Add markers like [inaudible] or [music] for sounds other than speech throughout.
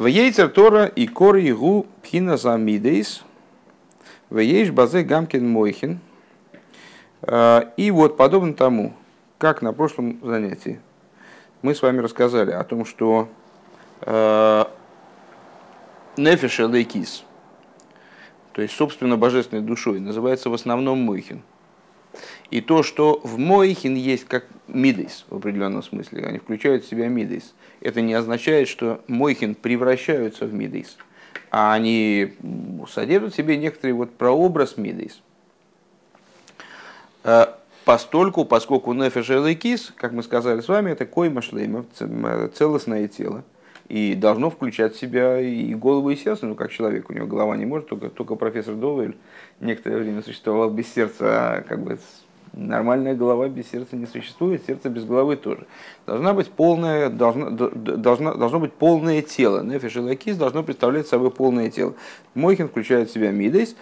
В ейцер Тора и кор игу пхина замидейс. В ейш базе гамкин мойхин. А, и вот подобно тому, как на прошлом занятии мы с вами рассказали о том, что э, нефеша лейкис, то есть, собственно, божественной душой, называется в основном мойхин. И то, что в мойхин есть как мидейс в определенном смысле, они включают в себя мидейс, это не означает, что мойхин превращаются в мидейс, а они содержат в себе некоторый вот прообраз мидейс. Э, постольку, поскольку нефеш кис, как мы сказали с вами, это койма шлейма, целостное тело, и должно включать в себя и голову, и сердце, ну как человек, у него голова не может, только, только профессор Довель некоторое время существовал без сердца, а как бы нормальная голова без сердца не существует, сердце без головы тоже. Должна быть полная, должна, должна, должно быть полное тело. נפש אלוקית должно представлять собой полное тело. מוחין включает в себя מידות,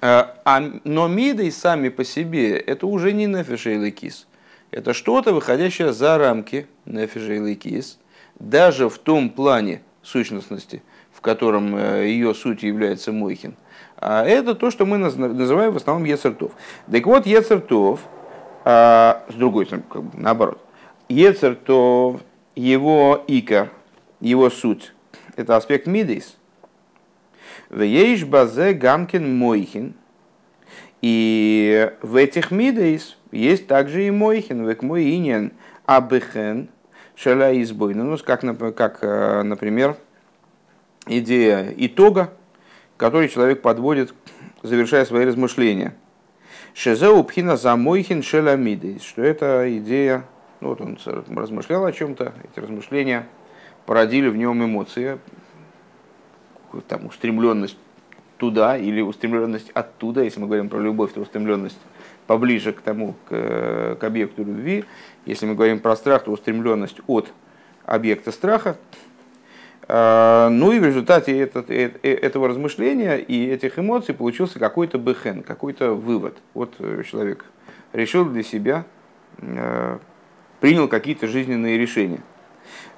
а, а, но מידות сами по себе это уже не נפש אלוקית. Это что-то, выходящее за рамки נפש אלוקית, даже в том плане сущностности, в котором э, ее суть является מוחין. А это то, что мы называем в основном יצר טוב. Так вот, Ецертов, а, с другой стороны, как бы, наоборот, Ецертов, его икор, его суть, это аспект Мидейс. Вееш базе гамкин мойхин. И в этих Мидейс есть также и мойхин, век мойинен абехен, шаля избой. Ну, как, как, э, например, идея итога, который человек подводит, завершая свои размышления. Шезеу пхина замойхин шеламидис, что это идея, ну вот он размышлял о чем-то, эти размышления породили в нем эмоции, там устремленность туда или устремленность оттуда, если мы говорим про любовь, то устремленность поближе к тому, к, к объекту любви. Если мы говорим про страх, то устремленность от объекта страха. А, ну и в результате этот, э, э, этого размышления и этих эмоций получился какой-то бехен, какой-то вывод. Вот э, человек решил для себя, принял какие-то жизненные решения.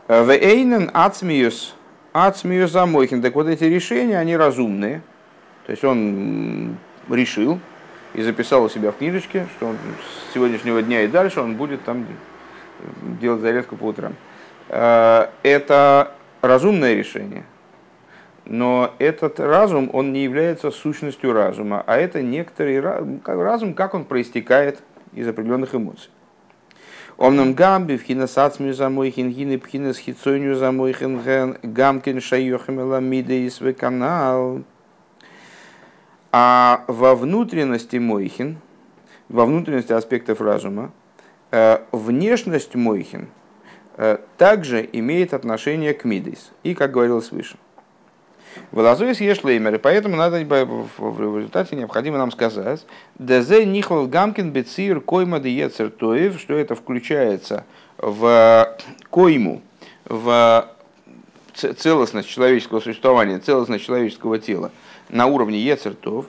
В Эйнен ацмиюс, ацмиюс замойхин. Так вот эти решения, они разумные. То есть он решил, и записал у себя в книжечке, что он с сегодняшнего дня и дальше он будет там делать зарядку по утрам. Э, это разумное решение, но этот разум, он не является сущностью разума, а это некоторый разум, как он проистекает из определенных эмоций. Омнам гамби в хинасацмию замойхин гины пхинас хитсойню замойхин гамкин шайохим эламидеис канал. А во внутренности Мойхин, во внутренности аспектов разума, э, внешность Мойхин также имеет отношение к Мидейс. И, как говорилось выше. Волозуис ешлеймер, и поэтому надо в результате необходимо нам сказать, ДЗ нихол гамкин бецир койма диецер тоев, что это включается в койму, в целостность человеческого существования, целостность человеческого тела на уровне Ецертов,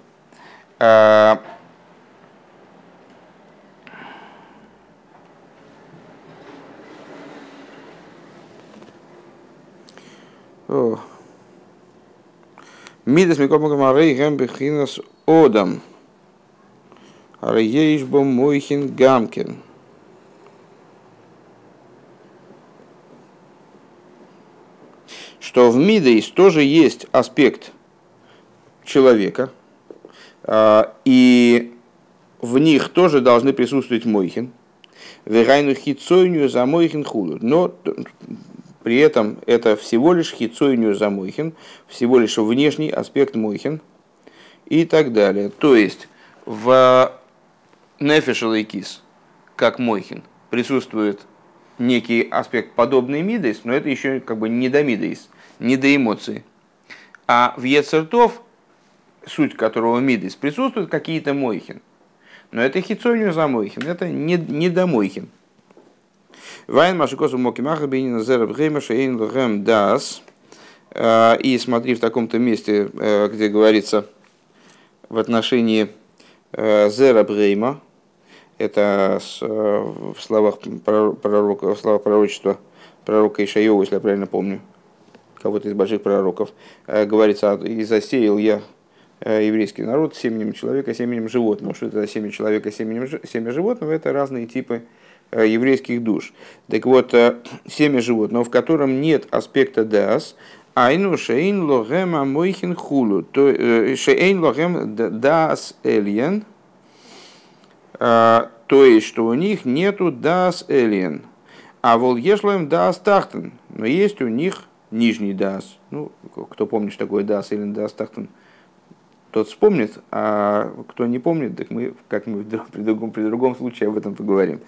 Мидас Микопа Марей Гембехинас Одам. Арейшбом Мойхин Гамкин. Что в Мидейс тоже есть аспект человека, а, и в них тоже должны присутствовать мойхин. Вегайну хицойню за мойхин худу. Но при этом это всего лишь хицойню за мойхин, всего лишь внешний аспект мойхин и так далее. То есть в кис, как мойхин, присутствует некий аспект подобный мидейс, но это еще как бы не до мидейс, не до эмоций. А в ецертов суть которого мидис, присутствуют какие-то мойхин. Но это хитсонию за мойхин, это не, не до мойхин. Вайн Машикосу Моки Махабинина Зераб Гейма Шейн Лхэм Дас. А, и смотри в таком-то месте, э, где говорится в отношении э, Зера Брейма, это э, в словах пророка, в словах пророчества пророка Ишайова, если я правильно помню, кого-то из больших пророков, говорится, и засеял я еврейский народ семенем человека, семенем животного. Что это семя человека, семенем, семя животного? Это разные типы еврейских душ. Так вот, [clears throat] семя животного, в котором нет аспекта дас, Айну шейн логем амойхин хулу. Шейн логем дас эльен. То есть, что у них нету дас эльен. А вол ешлоем дас тахтен. Но есть у них нижний дас. Ну, кто помнит, что такое дас эльен, дас тахтен, тот вспомнит, а кто не помнит, так мы, как мы [laughs] при другом, при другом случае об этом поговорим.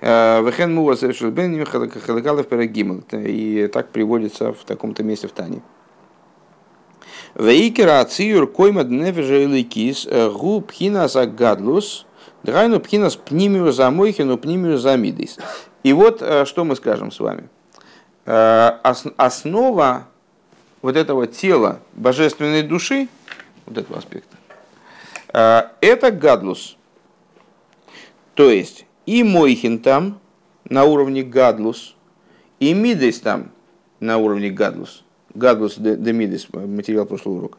Вехен мува совершил бен халакалов перагимл. И так приводится в таком-то месте в Тане. Вейкера ациюр койма днефежа иликис гу пхинас агадлус драйну пхинас пнимию замойхину пнимию замидис. И вот что мы скажем с вами. Основа вот этого тела божественной души, вот этого аспекта, это гадлус. То есть и Мойхин там на уровне Гадлус, и Мидес там на уровне Гадлус. Гадлус де Мидес, материал прошлого урока.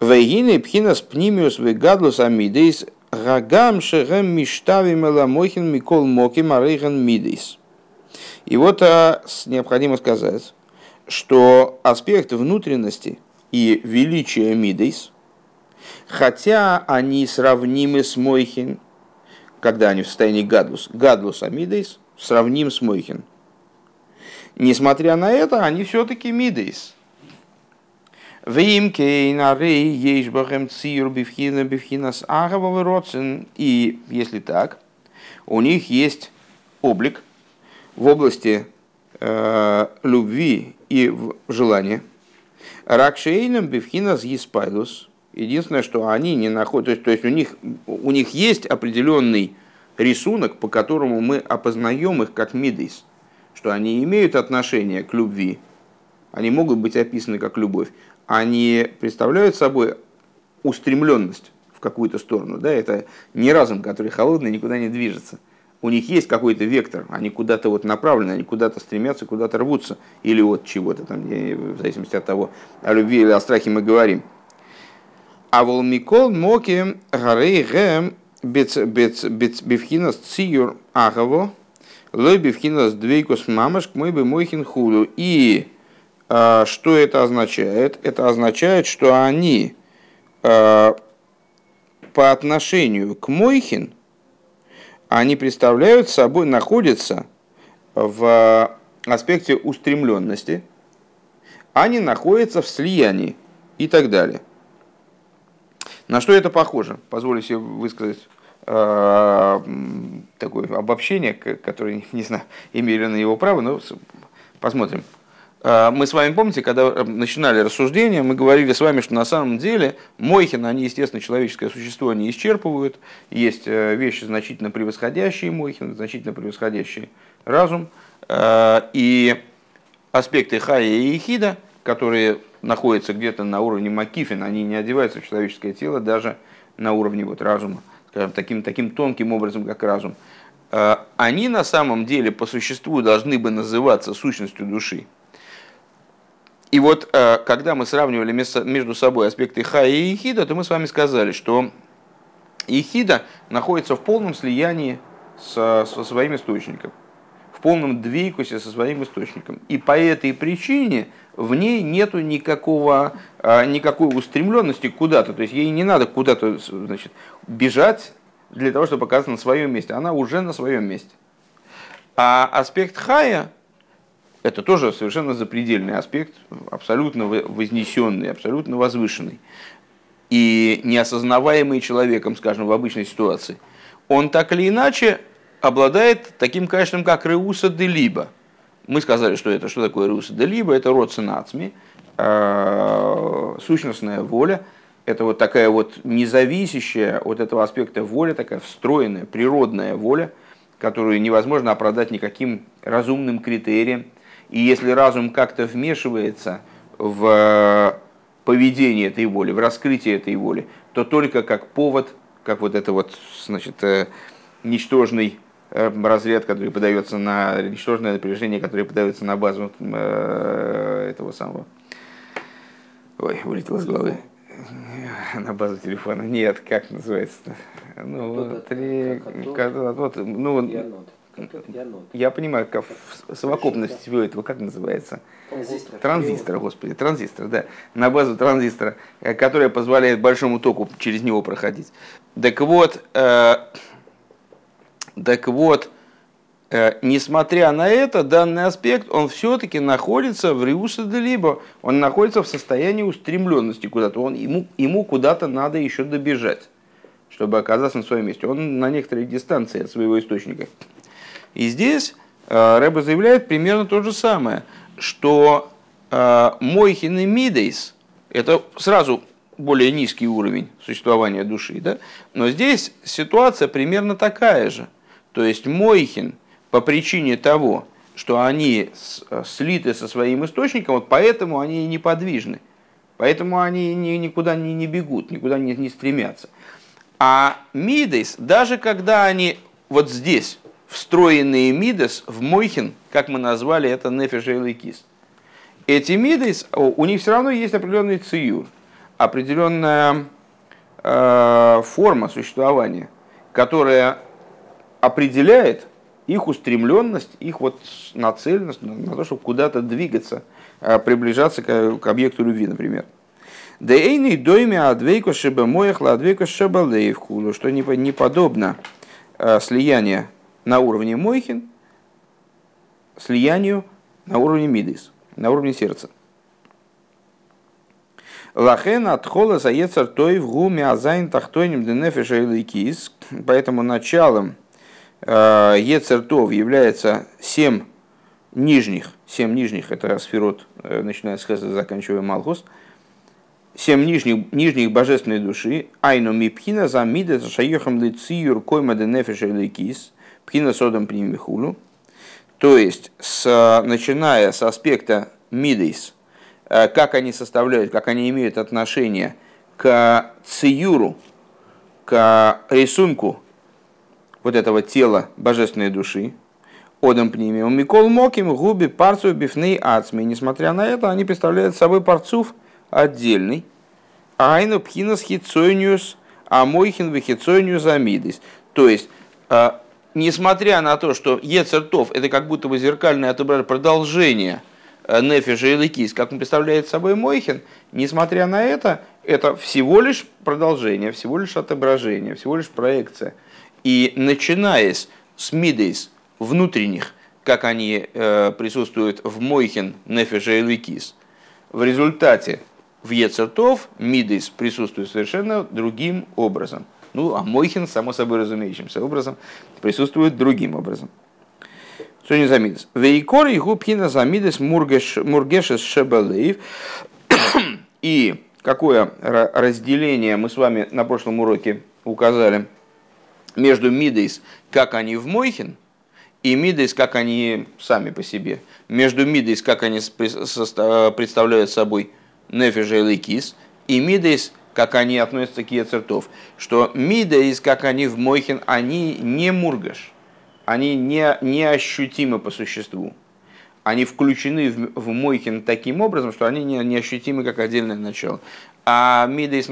Вейгины пхинас пнимиус ве Гадлус амидес гагам шегем миштави меламойхин микол моки марейхан мидес. И вот а, необходимо сказать, что аспект внутренности и величия мидейс, хотя они сравнимы с Мойхин, когда они в состоянии гадлус, гадлус амидейс, сравним с мойхин. Несмотря на это, они все-таки мидейс. И если так, у них есть облик в области э, любви и желания. Ракшейном бифхинас еспайлус – Единственное, что они не находят, то есть, то есть у, них, у них есть определенный рисунок, по которому мы опознаем их как мидейс, что они имеют отношение к любви, они могут быть описаны как любовь, они представляют собой устремленность в какую-то сторону. Да? Это не разум, который холодный, никуда не движется. У них есть какой-то вектор, они куда-то вот направлены, они куда-то стремятся, куда-то рвутся, или от чего-то там, в зависимости от того, о любви или о страхе мы говорим. А волмикол моки гарей гэм бифхинас циюр агаво, лой бифхинас двейкус мамаш мой бы мойхин худу. И а, что это означает? Это означает, что они а, по отношению к мойхин, они представляют собой, находятся в аспекте устремленности, они находятся в слиянии и так далее. На что это похоже? Позволю себе высказать э, такое обобщение, которое, [laughs] не знаю, имели на его право, но посмотрим. Э, мы с вами, помните, когда э, начинали рассуждение, мы говорили с вами, что на самом деле Мойхин, они, естественно, человеческое существо не исчерпывают. Есть вещи, значительно превосходящие Мойхин, значительно превосходящие разум. И аспекты Хая и Ихида, которые находятся где-то на уровне Макифин, они не одеваются в человеческое тело даже на уровне вот разума, скажем, таким, таким тонким образом, как разум. А, они на самом деле по существу должны бы называться сущностью души. И вот а, когда мы сравнивали между собой аспекты Ха и Ихида, то мы с вами сказали, что Ихида находится в полном слиянии со, со своим источником, в полном двейкусе со своим источником. И по этой причине в ней нету никакого, а, никакой устремленности куда-то. То есть ей не надо куда-то значит, бежать для того, чтобы оказаться на своем месте. Она уже на своем месте. А аспект хая – это тоже совершенно запредельный аспект, абсолютно вознесенный, абсолютно возвышенный. И неосознаваемый человеком, скажем, в обычной ситуации. Он так или иначе обладает таким качеством, как Реуса де Либо – мы сказали, что это что такое руса да либо? Это род нацми, э, сущностная воля, это вот такая вот независящая от этого аспекта воля, такая встроенная, природная воля, которую невозможно оправдать никаким разумным критерием. И если разум как-то вмешивается в поведение этой воли, в раскрытие этой воли, то только как повод, как вот это вот, значит, э, ничтожный разряд, который подается на ничтожное напряжение, которое подается на базу этого самого. Ой, вылетел из головы. На базу телефона. Нет, как называется? Ну, три, вот, ну, я понимаю, как совокупность всего этого, как называется? Транзистор. Транзистор, господи, транзистор, да. На базу транзистора, э, которая позволяет большому току через него проходить. Так вот, э, так вот, э, несмотря на это, данный аспект, он все-таки находится в риусе либо он находится в состоянии устремленности куда-то, он, ему, ему куда-то надо еще добежать, чтобы оказаться на своем месте. Он на некоторой дистанции от своего источника. И здесь э, Рэба заявляет примерно то же самое, что э, Мойхин и Мидейс – это сразу более низкий уровень существования души, да? но здесь ситуация примерно такая же. То есть Мойхин по причине того, что они э, слиты со своим источником, вот поэтому они неподвижны. Поэтому они никуда не, не бегут, никуда не, не стремятся. А Мидейс, даже когда они вот здесь, встроенные мидес в мойхин, как мы назвали это нефиш и. Эти мидес, у них все равно есть определенный циюр, определенная э, форма существования, которая определяет их устремленность, их вот нацеленность на то, чтобы куда-то двигаться, э, приближаться к, к объекту любви, например. Дейный дойме адвейко шеба моехла адвейко шеба что не, подобно э, слияние на уровне Мойхин слиянию на уровне Мидис, на уровне сердца. Лахен от хола заецар той в гуме азайн тахтойним денефеша и. Поэтому началом ецертов является семь нижних, семь нижних, это сферот, э, начиная с Хеса, заканчивая Малхус, семь нижних, нижних божественной души, айну мипхина за мидес шаехам лициюр койма денефеша и кис – Пхина содом пнимихулю. То есть, с, начиная с аспекта мидейс, э, как они составляют, как они имеют отношение к циюру, к рисунку вот этого тела божественной души, одам пними, у Микол Моким, губи, парцу, бифны, ацми. Несмотря на это, они представляют собой парцув отдельный. Айну пхинас хитсойниус, а мойхин вихитсойниус амидис. То есть, э, несмотря на то, что Ецертов это как будто бы зеркальное отображение, продолжение э, Нефиша и Лыкис, как он представляет собой Мойхин, несмотря на это, это всего лишь продолжение, всего лишь отображение, всего лишь проекция. И начиная с Мидейс внутренних, как они э, присутствуют в Мойхин, Нефиша и Лыкис, в результате в Ецертов Мидейс присутствует совершенно другим образом – ну, а Мойхин, само собой разумеющимся образом, присутствует другим образом. Что не замидес? Вейкор и губхина замидес мургешес шебалеев. И какое разделение мы с вами на прошлом уроке указали между мидейс, как они в Мойхин, и мидейс, как они сами по себе. Между мидейс, как они представляют собой нефежа и лейкис, и мидейс, как они относятся к Ецертов, что Мидейс, как они в Мойхин, они не мургаш, они не, не ощутимы по существу. Они включены в, в Мойхин таким образом, что они не, не ощутимы как отдельное начало. А Мидейс,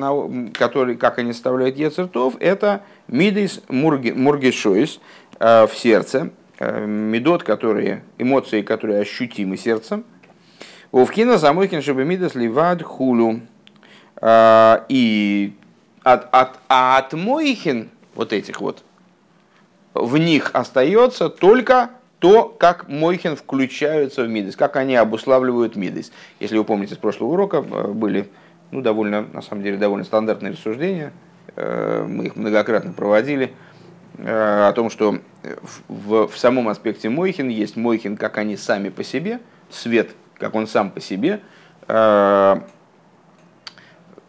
который, как они составляют Ецертов, это Мидейс Мургешойс э, в сердце, э, медот, которые, эмоции, которые ощутимы сердцем. Увкина замойхин чтобы Мидейс ливад хулю. А, и от, от, а от Мойхин, вот этих вот, в них остается только то, как Мойхин включаются в Мидес, как они обуславливают Мидес. Если вы помните с прошлого урока, э, были ну, довольно, на самом деле, довольно стандартные рассуждения, э, мы их многократно проводили, э, о том, что в, в самом аспекте Мойхин есть Мойхин, как они сами по себе, свет, как он сам по себе,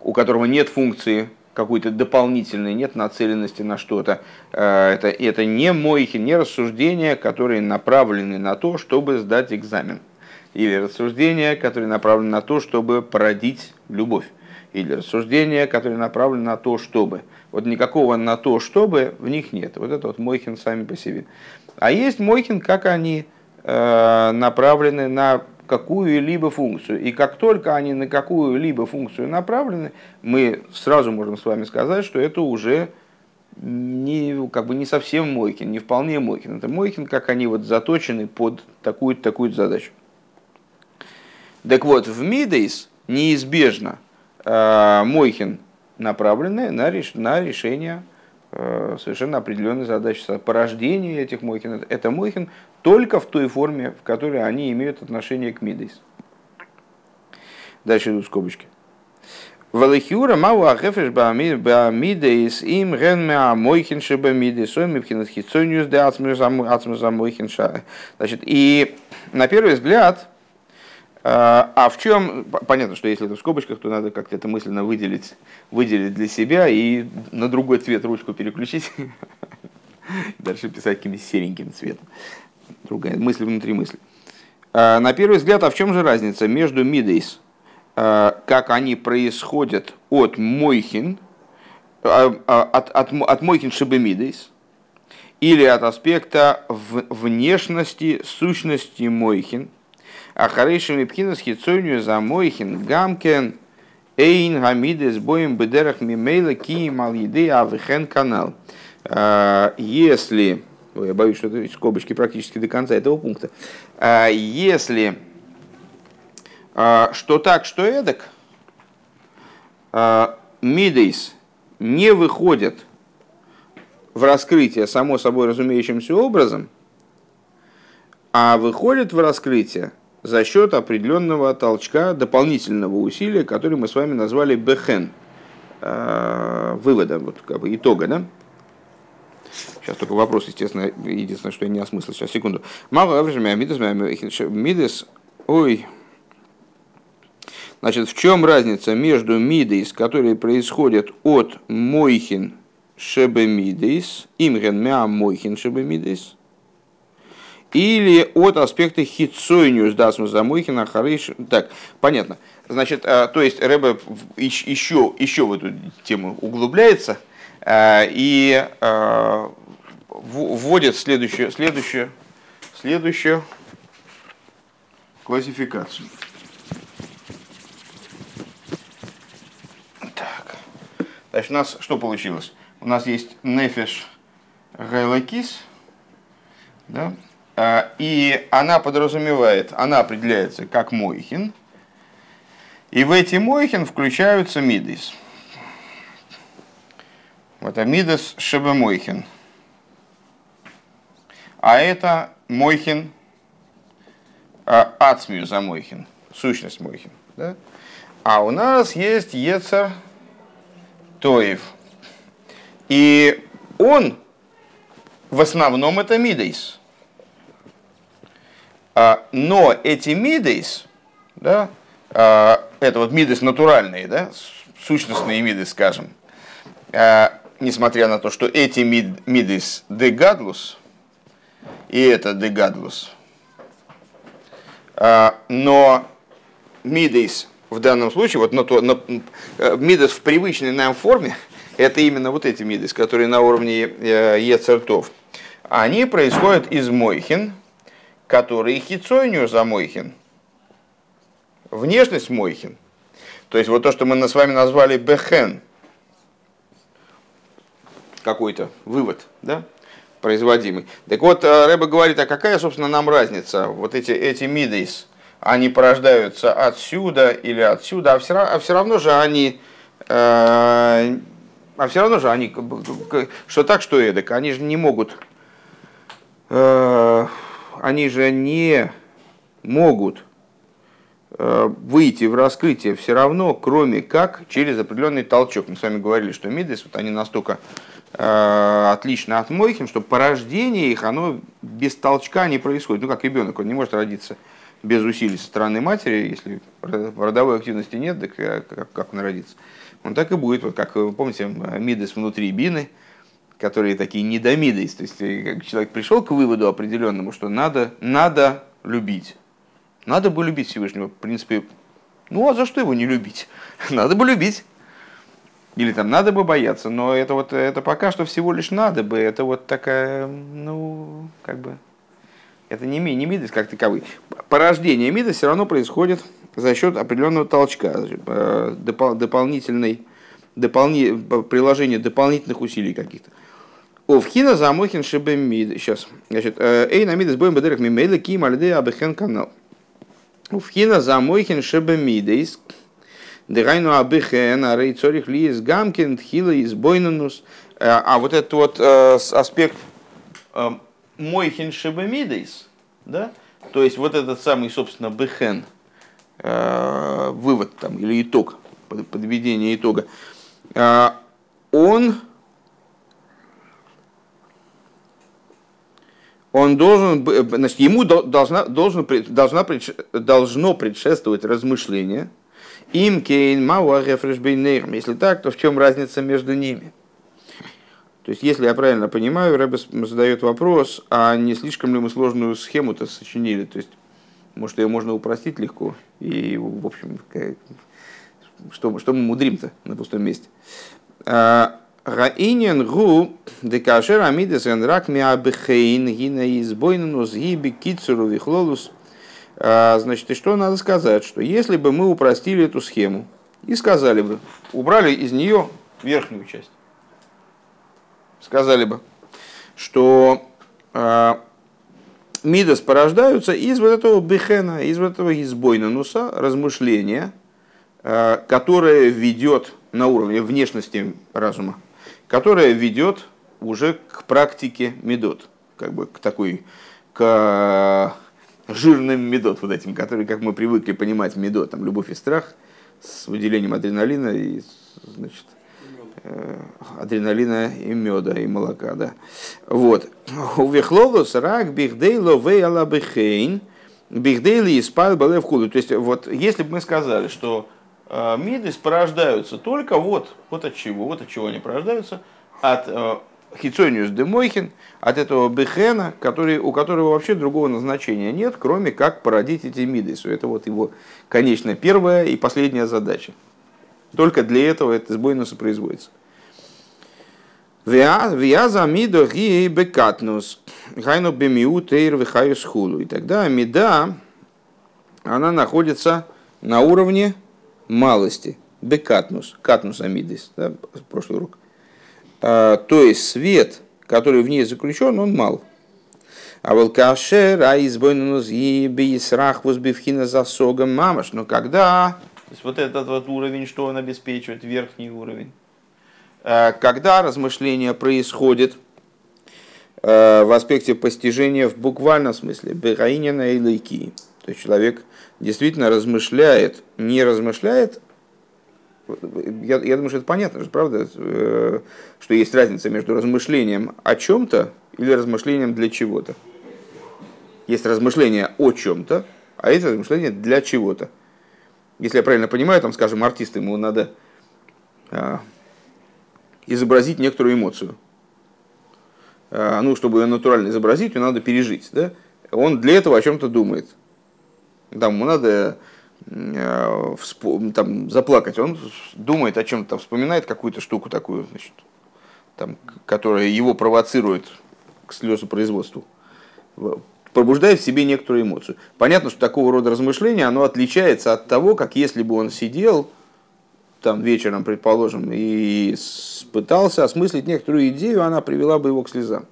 у которого нет функции какой-то дополнительной, нет нацеленности на что-то. Э, это, это не мойхи, не рассуждения, которые направлены на то, чтобы сдать экзамен. Или рассуждения, которые направлены на то, чтобы породить любовь. или рассуждения, которые направлены на то, чтобы. Вот никакого на то, чтобы в них нет. Вот это вот Мойхин сами по себе. А есть Мойхин, как они э, направлены на какую-либо функцию. И как только они на какую-либо функцию направлены, мы сразу можем с вами сказать, что это уже не, как бы не совсем Мойхин, не вполне Мойхин. Это Мойхин, как они вот заточены под такую-то такую задачу. Так вот, в Мидейс неизбежно э, Мойхин направлены на, реш, на решение э, совершенно определенной задачи. Порождение этих Мойхин – это Мойхин только в той форме, в которой они имеют отношение к Мидейс. Дальше идут скобочки. Валихюра мау ахефеш бамидейс им ген меа мойхин шебамидейс ой мипхинат хитсониус де ацмуза мойхин Значит, и на первый взгляд, а, а в чем, понятно, что если это в скобочках, то надо как-то это мысленно выделить, выделить для себя и на другой цвет ручку переключить. [laughs] Дальше писать каким-то сереньким цветом. Другая мысль внутри мысли. А, на первый взгляд, а в чем же разница между мидейс, Э, как они происходят от Мойхин, э, от, от, от Мойхин Шибемидейс, или от аспекта внешности, сущности Мойхин, а харейшими пхинас хитсонию за Мойхин гамкен эйн гамидес боем бедерах мимейла ки малиды авихен канал. Если, я боюсь, что это скобочки практически до конца этого пункта, если а, что так, что эдак, а, Мидейс не выходит в раскрытие само собой разумеющимся образом, а выходит в раскрытие за счет определенного толчка, дополнительного усилия, который мы с вами назвали бехен, а, вывода, вот как бы итога, да? Сейчас только вопрос, естественно, единственное, что я не осмыслил. Сейчас, секунду. Мало мидес, ой, Значит, в чем разница между мидейс, которые происходят от мойхин шебемидейс, имген мя мойхин шебемидейс, или от аспекта хитсойниус дасму за мойхина хариш. Так, понятно. Значит, а, то есть Рэбе еще, еще в эту тему углубляется а, и а, вводит следующую, следующую, следующую классификацию. Значит, у нас что получилось? У нас есть נפש האלוקית, да? А, и она подразумевает, она определяется как מוחין, и в эти מוחין включаются מידות. Вот а מידות שבמוחין. А это мойхин, а, ацмию за мойхин, сущность мойхин. Да? А у нас есть ецер Тоев. И он в основном это мидейс. А, но эти мидейс, да, а, это вот мидейс натуральные, да, сущностные мидейс, скажем, несмотря на то, что эти мид, мидейс дегадлус, и это дегадлус, но мидейс в данном случае, вот на то, на, э, мидас в привычной нам форме, [laughs] это именно вот эти мидас, которые на уровне э, ецертов, они происходят из мойхин, которые хицойню за мойхин. Внешность мойхин. То есть вот то, что мы с вами назвали бехен, какой-то вывод, да, производимый. Так вот, э, Рэба говорит, а какая, собственно, нам разница? Вот эти, эти мидейс, они порождаются отсюда или отсюда, а все, а все равно же они, э, а все равно же они, что так, что эдак, они же не могут, э, они же не могут выйти в раскрытие все равно, кроме как через определенный толчок. Мы с вами говорили, что мидес, вот они настолько э, отлично от мойхим, что порождение их, оно без толчка не происходит. Ну, как ребенок, он не может родиться без усилий со стороны матери, если родовой активности нет, так э, как, как он родится. Он так и будет, вот как, помните, мидес внутри бины, которые такие недомидес. То есть э, человек пришел к выводу определенному, что надо, надо любить. Надо бы любить Всевышнего. В принципе, Ну а за что его не любить? [laughs] Надо бы любить. Или там надо бы бояться, но это вот это пока что всего лишь надо бы. Это вот такая, ну, как бы, это не, не мидость как таковой. Порождение мидость все равно происходит за счет определенного толчка, э, допол- дополнительной, дополни, приложения дополнительных усилий каких-то. Овхина замохин шибем мид. Сейчас. Значит, э, эй на мидес боем бедерах мимейла ким альде абехен канал. Шибем мидес. Дегайну абехен, а рей цорих ли из гамкин, тхила из бойнанус. А вот этот вот аспект мойхин шибемидейс, да, то есть вот этот самый, собственно, бехен, вывод там, или итог, подведение итога, он он должен, значит, ему должна, должен, должна, должно предшествовать размышление. Им кейн мауа Если так, то в чем разница между ними? То есть, если я правильно понимаю, Рэбе задает вопрос, а не слишком ли мы сложную схему-то сочинили? То есть, может, ее можно упростить легко? И, в общем, что, что мы мудрим-то на пустом месте? А, Раинен гу декашер амидес рак миабхейн гина избойнус гиби кицуру вихлолус. А, значит, и что надо сказать? Что если бы мы упростили эту схему и сказали бы, убрали из нее верхнюю часть, сказали бы, что э, мидас порождаются из вот этого бехена, из вот этого избойнануса, размышления, э, которое ведет на уровне внешности разума которая ведет уже к практике медот, как бы к такой, к жирным медот вот этим, которые, как мы привыкли понимать, медот, там любовь и страх с выделением адреналина и, значит, э, адреналина и меда, и молока, да. Вот. У Вехлолус рак бихдейло вейала бихейн бихдейли испал балев худу. То есть, вот, если бы мы сказали, что Э, мидис порождаются только вот, вот от чего, вот от чего они порождаются, от э, хицониус де Мойхин, от этого бехена, который, у которого вообще другого назначения нет, кроме как породить эти мидисы. Это вот его, конечно, первая и последняя задача. Только для этого это сбойнуса производится. Виаза мидо ги бекатнус. Хайну бемиу тейр вихаю схулу. И тогда мида, она находится на уровне малости, бекатнус, катнус амидис, да, прошлый урок. А, то есть свет, который в ней заключен, он мал. А волкашер, а избойнус и бейсрах возбивхина засогом мамаш. Но когда... То есть вот этот вот уровень, что он обеспечивает, верхний уровень. А, когда размышление происходит а, в аспекте постижения в буквальном смысле, бегаинина и лейки. То есть человек действительно размышляет, не размышляет, я, я думаю, что это понятно, правда, э, что есть разница между размышлением о чем-то или размышлением для чего-то. Есть размышление о чем-то, а есть размышление для чего-то. Если я правильно понимаю, там, скажем, артисту ему надо а, изобразить некоторую эмоцию. А, ну, чтобы ее натурально изобразить, ее надо пережить. Да? Он для этого о чем-то думает. Там ему надо э, там, заплакать. Он думает о чем-то, вспоминает какую-то штуку такую, значит, там, которая его провоцирует к слезопроизводству. Пробуждает в себе некоторую эмоцию. Понятно, что такого рода размышления, оно отличается от того, как если бы он сидел там вечером, предположим, и пытался осмыслить некоторую идею, она привела бы его к слезам.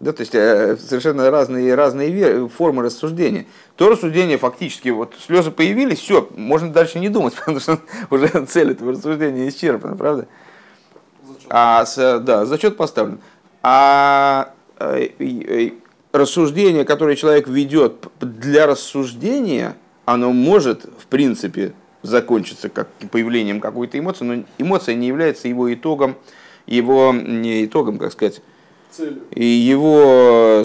Да, то есть э, совершенно разные, разные формы рассуждения. То рассуждение фактически, вот слезы появились, все, можно дальше не думать, [laughs] потому что уже цель этого рассуждения исчерпана, правда? А, да, зачет поставлен. А э, рассуждение, которое человек ведет для рассуждения, оно может, в принципе, закончиться как появлением какой-то эмоции, но эмоция не является его итогом, его не итогом, как сказать. И его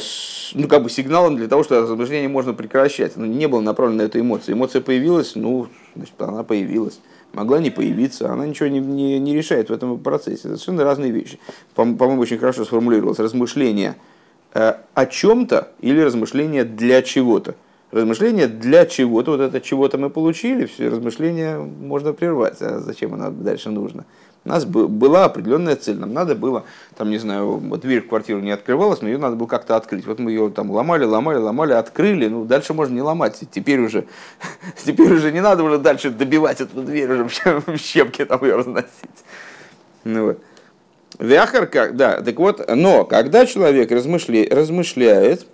ну, как бы сигналом для того, что размышление можно прекращать. Но не было направлено на эту эмоцию. Эмоция появилась, ну, значит, она появилась. Могла не появиться, она ничего не, не, не решает в этом процессе. Это совершенно разные вещи. По-моему, очень хорошо сформулировалось. Размышление э, о чем-то или размышление для чего-то. Размышление для чего-то, вот это чего-то мы получили, все размышления можно прервать, а зачем оно дальше нужно? У нас была определенная цель, нам надо было, там, не знаю, дверь в квартиру не открывалась, но ее надо было как-то открыть. Вот мы ее там ломали, ломали, ломали, открыли, ну дальше можно не ломать. Теперь уже, [laughs] теперь уже не надо уже дальше добивать эту дверь, уже в [laughs] щепки там ее разносить. Ну, вот. Вяхар как, да, так вот, но когда человек размышля, размышляет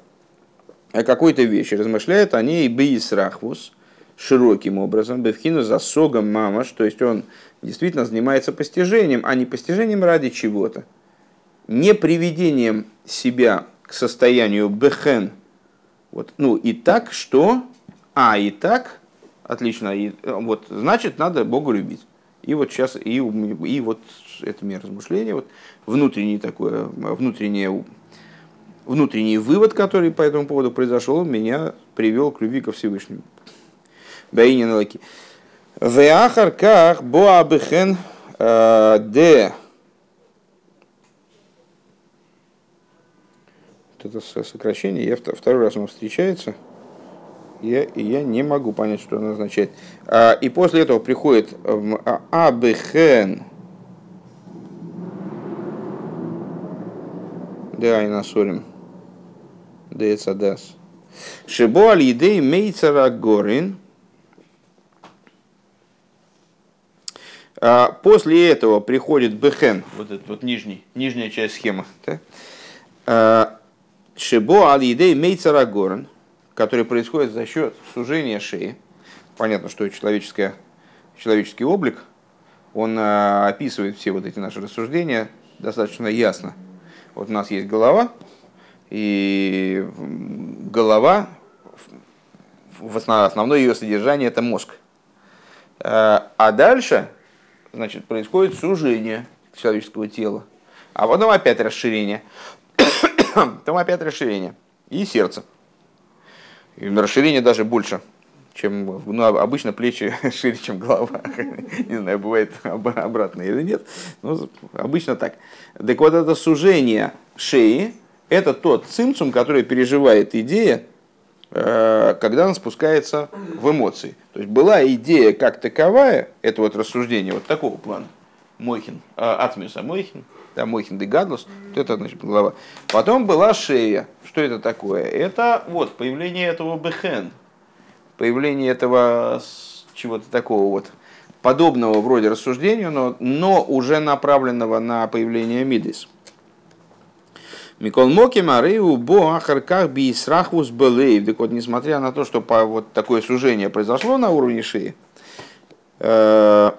о какой-то вещи, размышляет о ней бейсрахвус, широким образом, бевхину за согом мамаш, то есть он действительно занимается постижением, а не постижением ради чего-то. Не приведением себя к состоянию бехен. Вот, ну и так, что... А, и так, отлично, и, вот, значит, надо Бога любить. И вот сейчас, и, и вот это мне размышление, вот внутренний такое, внутреннее, внутренний вывод, который по этому поводу произошел, меня привел к любви ко Всевышнему. Баинин лаки. Веахар ках боабихен э, де. Это сокращение, я второй раз оно встречается. Я, я не могу понять, что оно означает. А, и после этого приходит а, абихен. Да, и насорим. Децадас. Шибо аль едей мейцара горин. После этого приходит бехен, вот этот вот нижний, нижняя часть схемы. А, Шибо аль идей мейцарагорн, который происходит за счет сужения шеи. Понятно, что человеческое, человеческий облик, он а, описывает все вот эти наши рассуждения достаточно ясно. Вот у нас есть голова, и голова, в основное ее содержание это мозг. А дальше значит, происходит сужение человеческого тела, а потом опять расширение, [coughs] потом опять расширение и сердце. И расширение даже больше, чем ну, обычно плечи [laughs] шире, чем голова. [laughs] Не знаю, бывает обратно или нет, но обычно так. Так вот, это сужение шеи, это тот цимцум, который переживает идея, когда он спускается в эмоции. То есть была идея как таковая, это вот рассуждение вот такого плана, Мойхин, э, Атмиуса Мойхин, да, Мойхин де Гадлус, вот это значит глава. Потом была шея. Что это такое? Это вот появление этого бехен, появление этого чего-то такого вот подобного вроде рассуждению, но, но уже направленного на появление мидис. Микол Моки Марыу Бо Ахарках Бисрахвус Белейв. Так вот, несмотря на то, что по, вот такое сужение произошло на уровне шеи, э,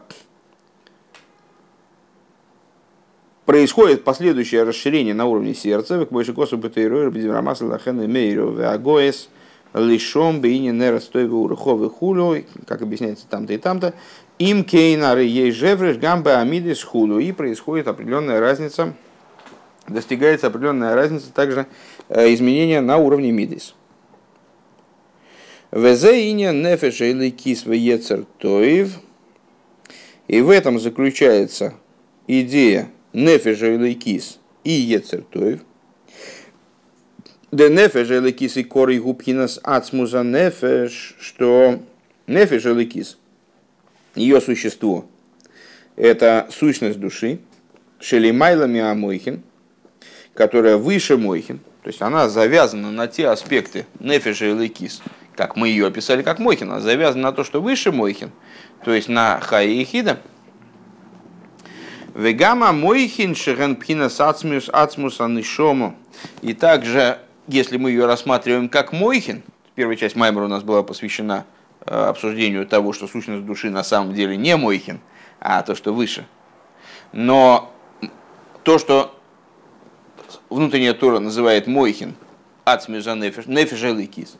происходит последующее расширение на уровне сердца. Как больше косу бетейройр безимрамаса лахен мейру веагоэс лишом бейни нерастойвы урховы хулю, как объясняется там-то и там-то, им кейнары ей жевреш гамбе амидис хулю. И происходит определенная разница достигается определенная разница также э, изменения на уровне мидис. Везеиня нефеша или. И в этом заключается идея нефеша или кис и ецер тоив. Де нефеш или кис и корей губхинас ацмуза нефеш, что нефеш или кис, ее существо, это сущность души, шелимайлами амойхин, которая выше Мойхин, то есть она завязана на те аспекты Нефиша и Лекис, как мы ее описали как Мойхин, она завязана на то, что выше Мойхин, то есть на Хай и Хида. Вегама Мойхин Шерен Пхина Сацмус Ацмуса Нишому. И также, если мы ее рассматриваем как Мойхин, первая часть Маймера у нас была посвящена э, обсуждению того, что сущность души на самом деле не Мойхин, а то, что выше. Но то, что внутренняя Тора называет Мойхин, Ацмюза Нефиш, Нефиш Эликис.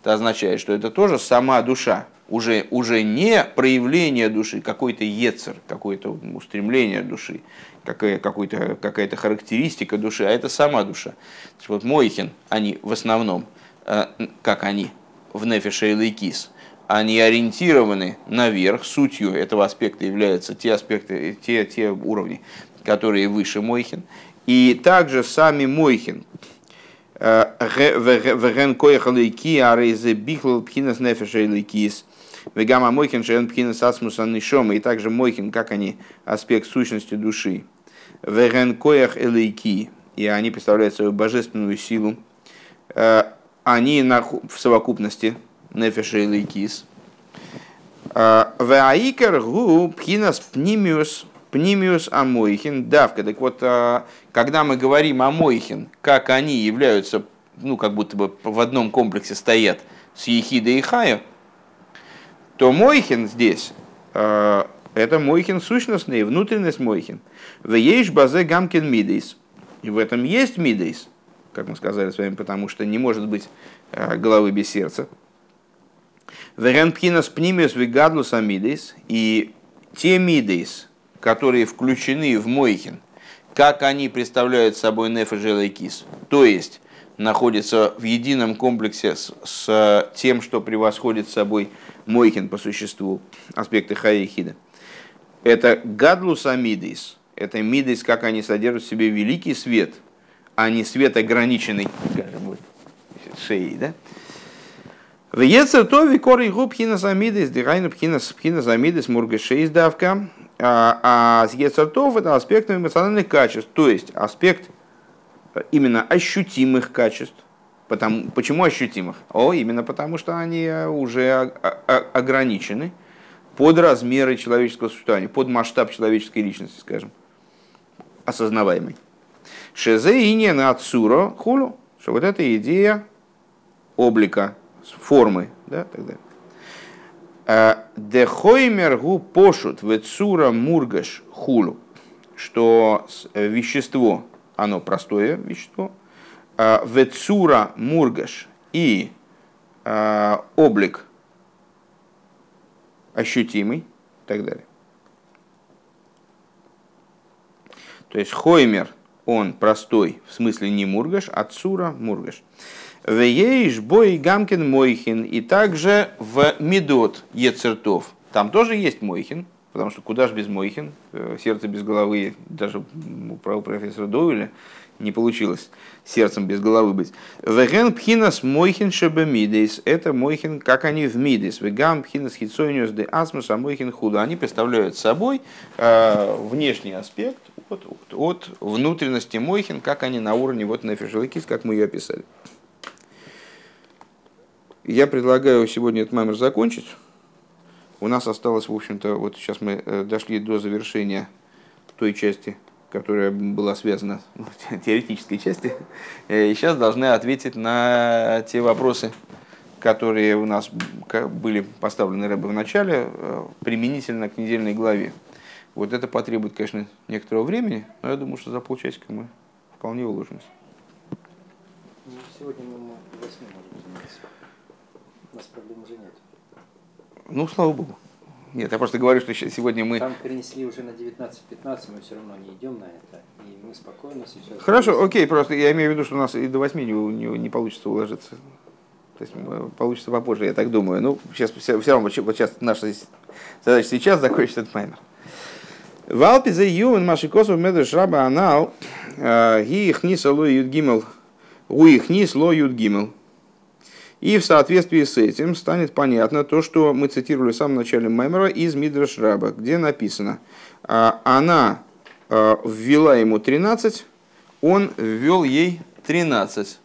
Это означает, что это тоже сама душа, уже, уже не проявление души, какой-то ецер, какое-то устремление души, какая, какая-то, какая-то характеристика души, а это сама душа. Есть вот Мойхин, они в основном, э, как они, в Нефише и Лейкис, они ориентированы наверх, сутью этого аспекта являются те аспекты, те, те уровни, которые выше Мойхин. И также сами Мойхин, э, Веген коях лейки, а рейзе бихл пхинас нефеша лейкис. Вегама мойхин шен пхинас асмуса нишома. И также мойхин, как они, аспект сущности души. Веген коях элейки. И они представляют свою божественную силу. Они в совокупности нефеша лейкис. Ваикер гу пхинас пнимиус пнимиус амойхин давка. Так вот, когда мы говорим о мойхин, как они являются ну, как будто бы в одном комплексе стоят с Ехидой и Хаю, то Мойхин здесь э, это Мойхин сущностный, внутренность Мойхин. В ейш базе гамкин мидейс. И в этом есть мидейс, как мы сказали с вами, потому что не может быть э, головы без сердца. Веренпхинас пнимиус вигадлус амидейс. И те мидейс, которые включены в Мойхин, как они представляют собой нефеш кис, то есть находится в едином комплексе с, с тем, что превосходит собой Мойхин по существу, аспекты Хаихида. Это гадлус амидис, это мидис, как они содержат в себе великий свет, а не свет ограниченный, шеей, да? В Ецер и корей губ хинасамидис, дирайну хинасамидис мургашей давка, а, а с Ецер это аспект эмоциональных качеств, то есть аспект именно ощутимых качеств. Потому, почему ощутимых? О, именно потому, что они э, уже ограничены под размеры человеческого существования, под масштаб человеческой личности, скажем, осознаваемый. Шезе и не на цуро хулу, что вот эта идея облика, формы, да, так далее. «Э, Дехоймер гу пошут в цура мургаш хулу, что э, вещество, оно простое вещество, а, вецура мургаш и облик ощутимый и так далее. То есть хоймер, он простой, в смысле не мургаш, а цура мургаш. Вееш бой гамкин мойхин. И также в медот ецертов. Там тоже есть мойхин, потому что куда же без Мойхин, э, сердце без головы, даже у профессора Доуэля не получилось сердцем без головы быть. Веген пхинас Мойхин шебемидейс, это Мойхин, как они в мидейс. Вегам пхинас хитсониус де асмус, а Мойхин худо. Они представляют собой э, внешний аспект от, от, от внутренности Мойхин, как они на уровне вот на фишелыкис, как мы ее описали. Я предлагаю сегодня этот маймер закончить. У нас осталось, в общем-то, вот сейчас мы э, дошли до завершения той части, которая была связана, [laughs] ну, теоретической части, э, и сейчас должны ответить на те вопросы, которые у нас были поставлены Рэбе в начале, э, применительно к недельной главе. Вот это потребует, конечно, некоторого времени, но я думаю, что за полчасика мы вполне уложимся. Ну, сегодня мы 8 можем заниматься. У нас проблем уже нет. Ну, слава богу. Нет, я просто говорю, что сегодня мы... Там перенесли уже на 19-15, мы все равно не идем на это. И мы спокойно сейчас... Хорошо, окей, просто я имею в виду, что у нас и до 8 не, не, не получится уложиться. То есть получится попозже, я так думаю. Ну, сейчас все, все равно, вот сейчас наша задача сейчас закончить этот маймер. Валпи за ювен машикосов медуш раба анал э, ги их ниса ло юдгимел у их нис ло юдгимел. И в соответствии с этим станет понятно то, что мы цитировали в самом начале Маймера из Мидраш Раба, где написано, «А, она а, ввела ему 13, он ввел ей 13.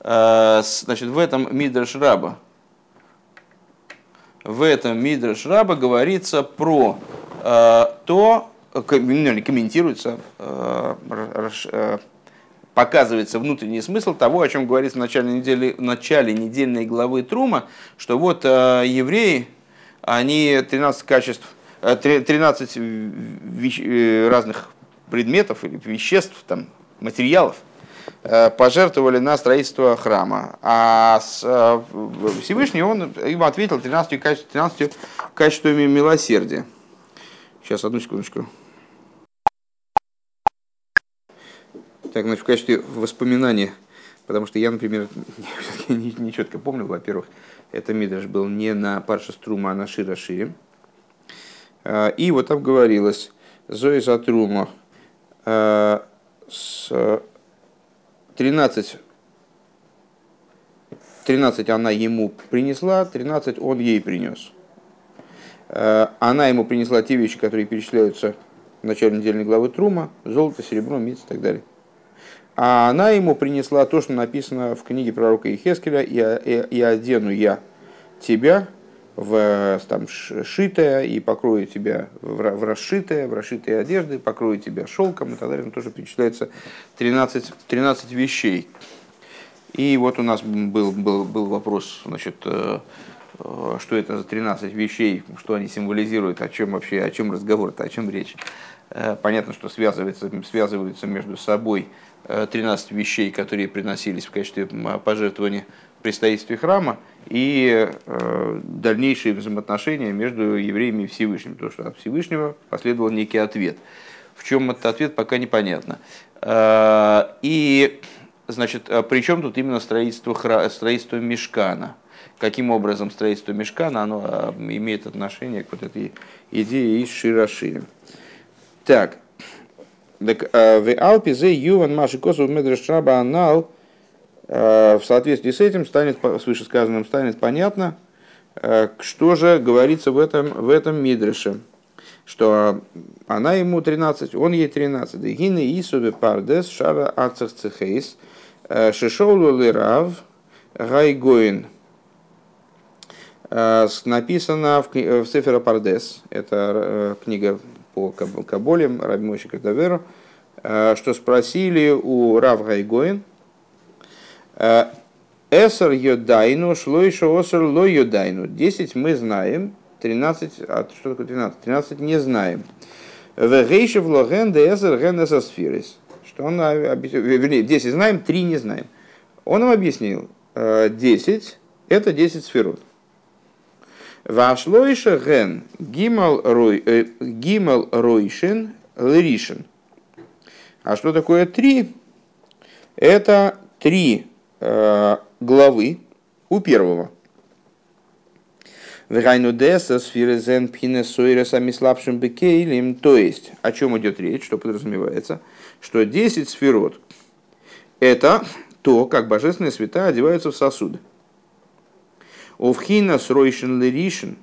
А, значит, в этом Мидраш Раба, в этом Мидраш Раба говорится про то, комментируется, показывается внутренний смысл того, о чем говорится в начале, недели, в начале недельной главы Трума, что вот э, евреи, они 13 качеств, 13 э, вещ, э, разных предметов или веществ, там, материалов, э, пожертвовали на строительство храма. А Всевышний он им ответил 13, качеств, 13 качествами милосердия. Сейчас, одну секундочку. Так, значит, в качестве воспоминания, потому что я, например, [laughs] не, четко помню, во-первых, это Мидраш был не на Парша Струма, а на Шира Шире. А, и вот там говорилось, Зои за Трума, а, с, 13, 13 она ему принесла, 13 он ей принес. Э, она ему принесла те вещи, которые перечисляются в начале недельной главы Трума, золото, серебро, медь и так далее. А она ему принесла то, что написано в книге пророка Ихескеля «И, и, и одену я тебя в там, шитое и покрою тебя в, в расшитое, в расшитые одежды, покрою тебя шелком и так далее». Там тоже перечисляется 13, 13 вещей. И вот у нас был, был, был вопрос, значит, э, э, что это за 13 вещей, что они символизируют, о чем вообще, о чем разговор-то, о чем речь. Э, понятно, что связывается, связываются между собой 13 вещей, которые приносились в качестве пожертвования при строительстве храма, и дальнейшие взаимоотношения между евреями и Всевышним. То, что от Всевышнего последовал некий ответ. В чем этот ответ, пока непонятно. И Значит, а при чем тут именно строительство, хра... строительство мешкана? Каким образом строительство мешкана оно а, имеет отношение к вот этой идее из Широширим? Так, так а, в Алпе зе юван маши косу медрешраба анал в соответствии с этим станет, с вышесказанным станет понятно, что же говорится в этом, в этом мидреше что она ему 13, он ей 13. Гины Исубе Пардес Шара Ацах Цехейс – Э, Шишоулу Лирав Гайгоин. Э, написано в, в Сефера Пардес, это э, книга по Каболе, Раби Мойши Картаверу, что спросили у Рав Гайгоин, Эсер йодайну, шлойша осер ло йодайну. Десять мы знаем, тринадцать, а что такое тринадцать? Тринадцать не знаем. Вегейшев логен де эсер ген эсер сфирис что он, вернее, 10 знаем, 3 не знаем. Он нам объяснил, 10 – это 10 сферот. Вашлойша ген гимал, рой, э, гимал ройшин лиришин. А что такое три? Это три э, главы у первого. Вегайну деса сфирезен пхине сойреса слабшим бекейлем. То есть, о чем идет речь, что подразумевается – что 10 сферот – это то, как божественные света одеваются в сосуды. Овхина сройшен лиришен.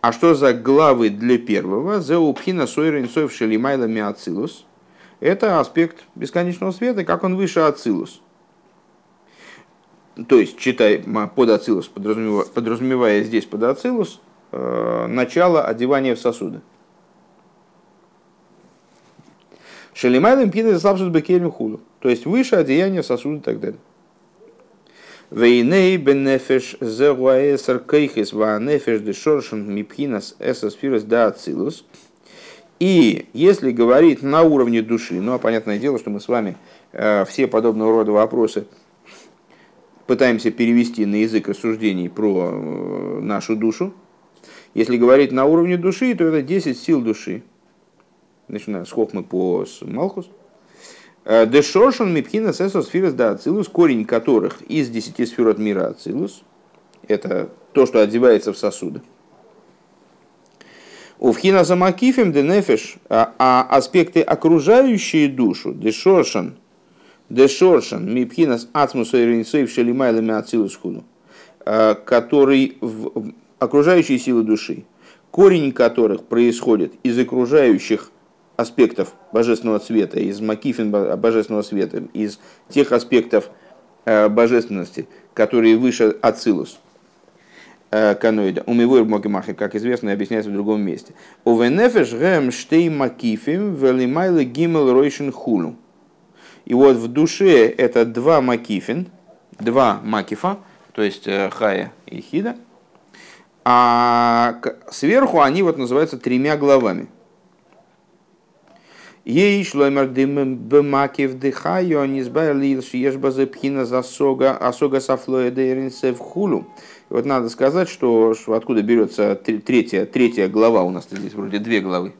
А что за главы для первого? За упхина сойрен сойв шелимайла миацилус. Это аспект бесконечного света, как он выше ацилус. То есть, читай под ацилус, подразумевая, подразумевая здесь под ацилус, э, начало одевания в сосуды. Шелимайлем пины слабшут бекельм худу. То есть выше одеяния сосуда и так далее. Вейней бенефеш зегуаэсер кейхис ваанефеш дешоршен мипхинас эсосфирос да ацилус. И если говорить на уровне души, ну а понятное дело, что мы с вами э, все подобного рода вопросы пытаемся перевести на язык рассуждений про э, нашу душу. Если говорить на уровне души, то это 10 сил души начиная с Хохмы по Малхус. Э, Дешоршан Мипхина Сесос Фирос да Ацилус, корень которых из десяти сферот мира Ацилус, это то, что одевается в сосуды. Увхина Замакифим Денефеш, а, а аспекты, окружающие душу, Дешоршан, Дешоршан Мипхинас Ацмус Иринсейв Шелимайлами Ацилус Хуну, э, который в окружающие силы души, корень которых происходит из окружающих аспектов божественного света, из макифин божественного света, из тех аспектов э, божественности, которые выше Ацилус э, каноида. Умивой Могимахи, как известно, объясняется в другом месте. Увенефеш гэм штей макифим велимайлы гимел ройшин хулу. И вот в душе это два макифин, два макифа, то есть э, хая и хида, а сверху они вот называются тремя главами – Ей шлоймер дым бемаки вдыхаю, не избавил шиеш базы пхина засога, асога сафлоя дейринсе в хулу. Вот надо сказать, что, откуда берется третья, третья глава, у нас здесь вроде две главы.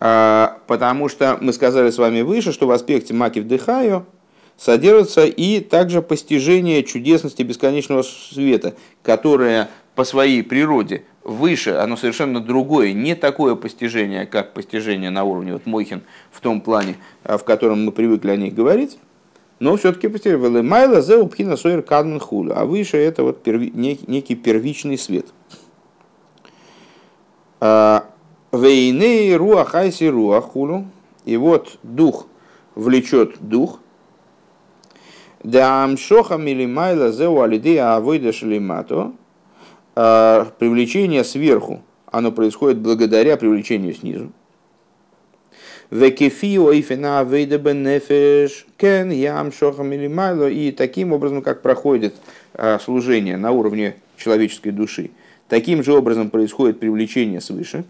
А, потому что мы сказали с вами выше, что в аспекте маки вдыхаю содержится и также постижение чудесности бесконечного света, которое по своей природе выше, оно совершенно другое, не такое постижение, как постижение на уровне вот Мойхин в том плане, в котором мы привыкли о них говорить, но все-таки постижение. Майла зеу пхина сойер кадмен хулю, а выше это вот перви, некий первичный свет. Вейны руах айси руах хулю, и вот дух влечет дух, да амшоха милимайла зеу алидея авойда шалимато. А, привлечение сверху, оно происходит благодаря привлечению снизу. И таким образом, как проходит а, служение на уровне человеческой души, таким же образом происходит привлечение свыше.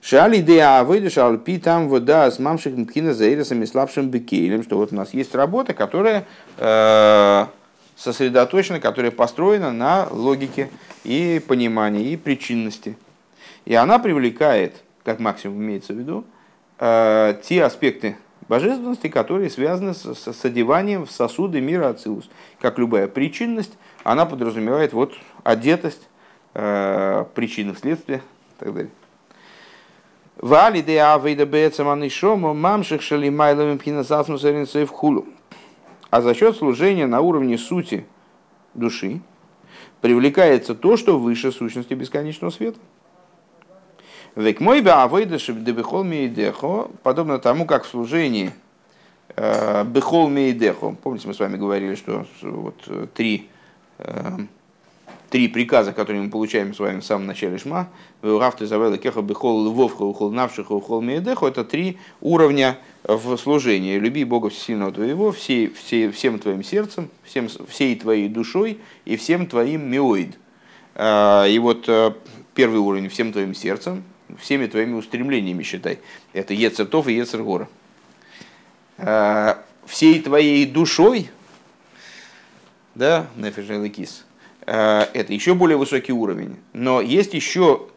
Шали де авыдыш алпи там вода с мамших мкина заиросами слабшим бекейлем, что вот у нас есть работа, которая э, сосредоточена, которая построена на логике и понимании, и причинности. И она привлекает, как максимум имеется в виду, э, те аспекты божественности, которые связаны с, с одеванием в сосуды мира Ацилус. Как любая причинность, она подразумевает вот одетость, э, причины следствия и так далее. Вали де авейда бецаманы шомо мамших шали майловым пхинасасну в хулу. А за счет служения на уровне сути души привлекается то, что выше сущности бесконечного света. Век мой бехол мейдехо, подобно тому, как в служении э, бехол мейдехо. Помните, мы с вами говорили, что вот э, три э, три приказа, которые мы получаем с вами в самом начале Шма, Рафты Завела Кеха Бехол Львовха Ухол Навшиха Ухол Меедеху, это три уровня в служении. Люби Бога Всесильного твоего, все, все, всем твоим сердцем, всем, всей твоей душой и всем твоим миоид. А, и вот э, первый уровень всем твоим сердцем, всеми твоими устремлениями считай. Это Ецертов и Ецергора. А, всей твоей душой, да, Нефиш Кис, это еще более высокий уровень. Но есть еще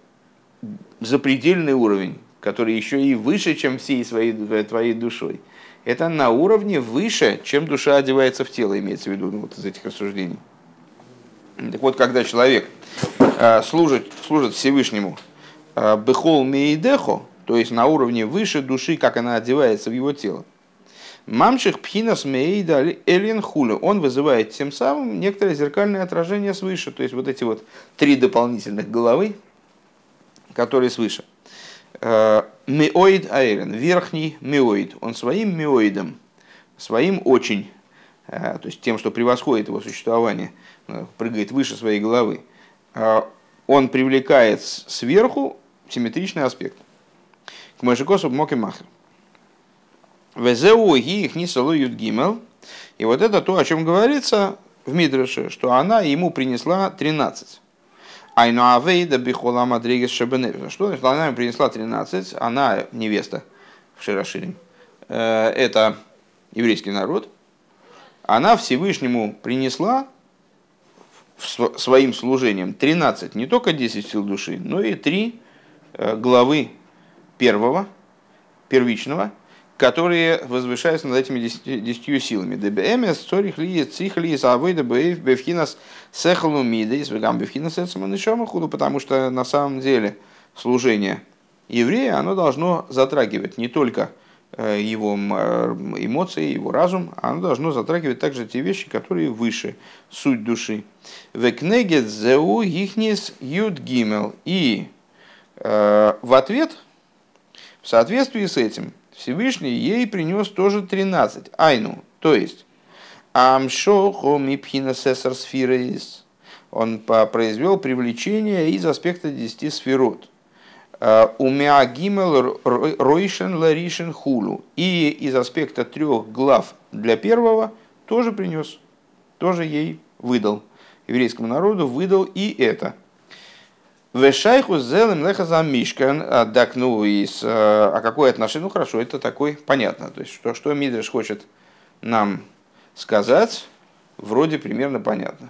запредельный уровень, который еще и выше, чем всей своей твоей душой. Это на уровне выше, чем душа одевается в тело, имеется в виду ну, вот из этих рассуждений. Так вот, когда человек э, служит, служит Всевышнему э, бехол мейдехо, то есть на уровне выше души, как она одевается в его тело, Мамших пхинас мейда элин хулю. Он вызывает тем самым некоторое зеркальное отражение свыше. То есть вот эти вот три дополнительных головы, которые свыше. Э, миоид аэлен, верхний миоид. Он своим миоидом, своим очень, э, то есть тем, что превосходит его существование, э, прыгает выше своей головы, он привлекает сверху симметричный аспект. К Машикосу Моки Махер. Везеу их не гимел. И вот это то, о чем говорится в Мидреше, что она ему принесла 13. Айну авейда бихола мадригес шабенефиша. Что значит, она ему принесла 13, она невеста в Широширим. Э, это еврейский народ. Она Всевышнему принесла своим служением 13, не только 10 сил души, но и 3 э, главы первого, первичного, которые возвышаются над этими десятью силами. ДБМС, цорих ли, цих ли, завыда, бевхинас, сехалу мидейс, вегам бевхинас, худу, потому что на самом деле служение еврея, оно должно затрагивать не только э, его э, эмоции, его разум, оно должно затрагивать также те вещи, которые выше, суть души. Векнегет зеу ихнис юд гимел. И э, в ответ, в соответствии с этим, Всевышний ей принес тоже 13. Айну, то есть Амшохо мипхина сесар сфирис. Он произвел привлечение из аспекта 10 сферот. А, Умя гимел ройшен ларишен хулу. И из аспекта трех глав для первого тоже принес, тоже ей выдал. Еврейскому народу выдал и это – Вешайху зелем леха мишкан, так, ну, из, а какое отношение? Ну, хорошо, это такой, понятно. То есть, что, что Мидриш хочет нам сказать, вроде примерно понятно.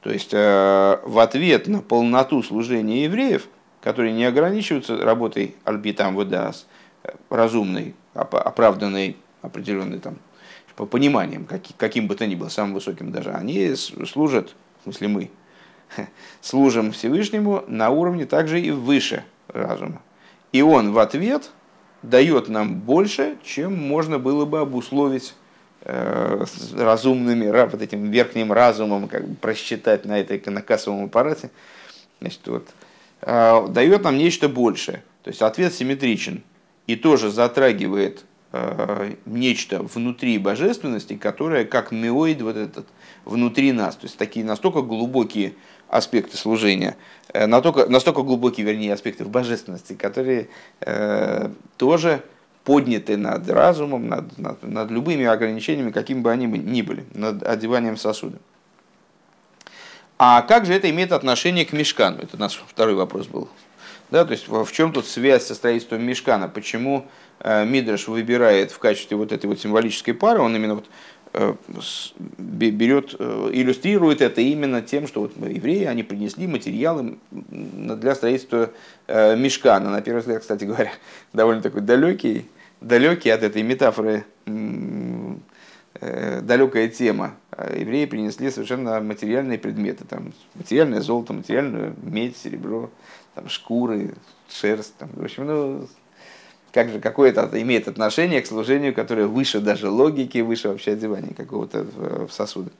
То есть, в ответ на полноту служения евреев, которые не ограничиваются работой альбитам выдас, разумной, оправданной, определенной там, по пониманиям, каким бы то ни было, самым высоким даже, они служат, в смысле мы, [laughs] служим Всевышнему на уровне также и выше разума. И он в ответ дает нам больше, чем можно было бы обусловить э, разумными, вот этим верхним разумом, как бы просчитать на этой на кассовом аппарате. Значит, вот, э, дает нам нечто большее. То есть ответ симметричен и тоже затрагивает э, нечто внутри божественности, которое как миоид вот этот внутри нас. То есть такие настолько глубокие аспекты служения, э, настолько, настолько глубокие, вернее, аспекты в божественности, которые э, тоже подняты над разумом, над, над, над любыми ограничениями, какими бы они ни были, над одеванием сосуда. А как же это имеет отношение к мешкану? Это наш второй вопрос был. Да, то есть в чем тут связь со строительством мешкана? Почему э, Мидраш выбирает в качестве вот этой вот символической пары, он именно вот берет, э, иллюстрирует это именно тем, что вот евреи, они принесли материалы для строительства мешкана. На первый взгляд, кстати говоря, [laughs] довольно такой далекий, далекий от этой метафоры далекая тема. Евреи принесли совершенно материальные предметы, там, материальное золото, материальную медь, серебро, там, шкуры, шерсть. Там, в общем, ну, как же какое-то имеет отношение к служению, которое выше даже логики, выше вообще одевания какого-то в сосуда.